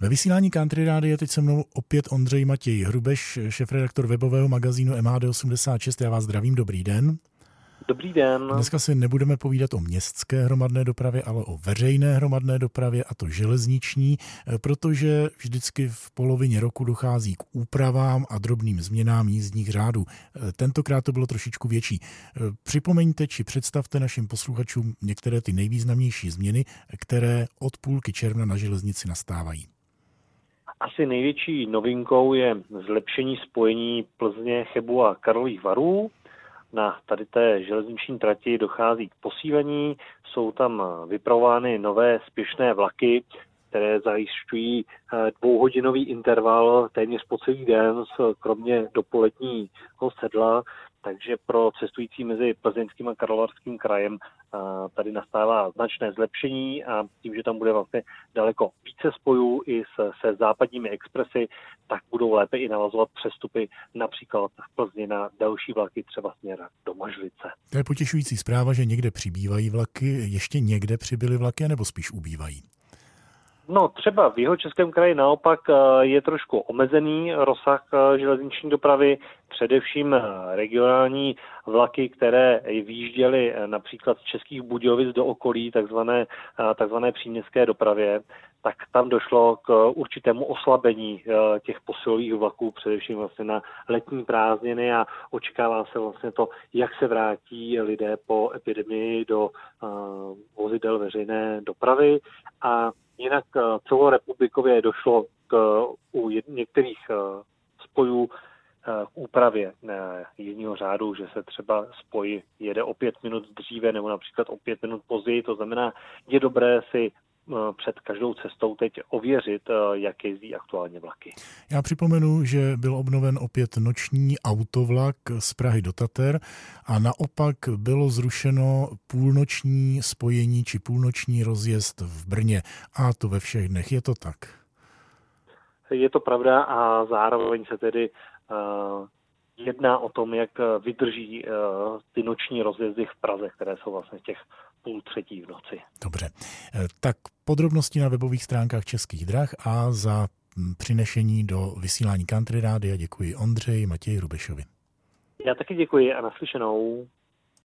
Ve vysílání Country Rády je teď se mnou opět Ondřej Matěj Hrubeš, šefredaktor webového magazínu MAD86. Já vás zdravím, dobrý den. Dobrý den. Dneska si nebudeme povídat o městské hromadné dopravě, ale o veřejné hromadné dopravě, a to železniční, protože vždycky v polovině roku dochází k úpravám a drobným změnám jízdních řádů. Tentokrát to bylo trošičku větší. Připomeňte či představte našim posluchačům některé ty nejvýznamnější změny, které od půlky června na železnici nastávají. Asi největší novinkou je zlepšení spojení Plzně, Chebu a Karlových varů. Na tady té železniční trati dochází k posílení, jsou tam vypravovány nové spěšné vlaky, které zajišťují eh, dvouhodinový interval téměř po celý den, kromě dopoledního sedla takže pro cestující mezi Plzeňským a Karlovarským krajem tady nastává značné zlepšení a tím, že tam bude vlastně daleko více spojů i se, se západními expresy, tak budou lépe i navazovat přestupy například v Plzni na další vlaky, třeba směr do Mažlice. To je potěšující zpráva, že někde přibývají vlaky, ještě někde přibyly vlaky, nebo spíš ubývají? No třeba v jeho českém kraji naopak eh, je trošku omezený rozsah eh, železniční dopravy, především eh, regionální vlaky, které výjížděly například z českých Budějovic do okolí, takzvané, takzvané příměstské dopravě, tak tam došlo k určitému oslabení těch posilových vlaků, především vlastně na letní prázdniny a očekává se vlastně to, jak se vrátí lidé po epidemii do vozidel veřejné dopravy. A Jinak eh, celorepublikově došlo k, u některých eh, spojů eh, k úpravě jízdního řádu, že se třeba spoj jede o pět minut dříve nebo například o pět minut později. To znamená, je dobré si před každou cestou teď ověřit, jak jezdí aktuálně vlaky. Já připomenu, že byl obnoven opět noční autovlak z Prahy do Tater a naopak bylo zrušeno půlnoční spojení či půlnoční rozjezd v Brně. A to ve všech dnech. Je to tak? Je to pravda a zároveň se tedy uh, jedná o tom, jak vydrží uh, ty noční rozjezdy v Praze, které jsou vlastně těch půl třetí v noci. Dobře, eh, tak podrobnosti na webových stránkách Českých drah a za hm, přinešení do vysílání Country Rádia děkuji Ondřej Matěj Rubešovi. Já taky děkuji a naslyšenou.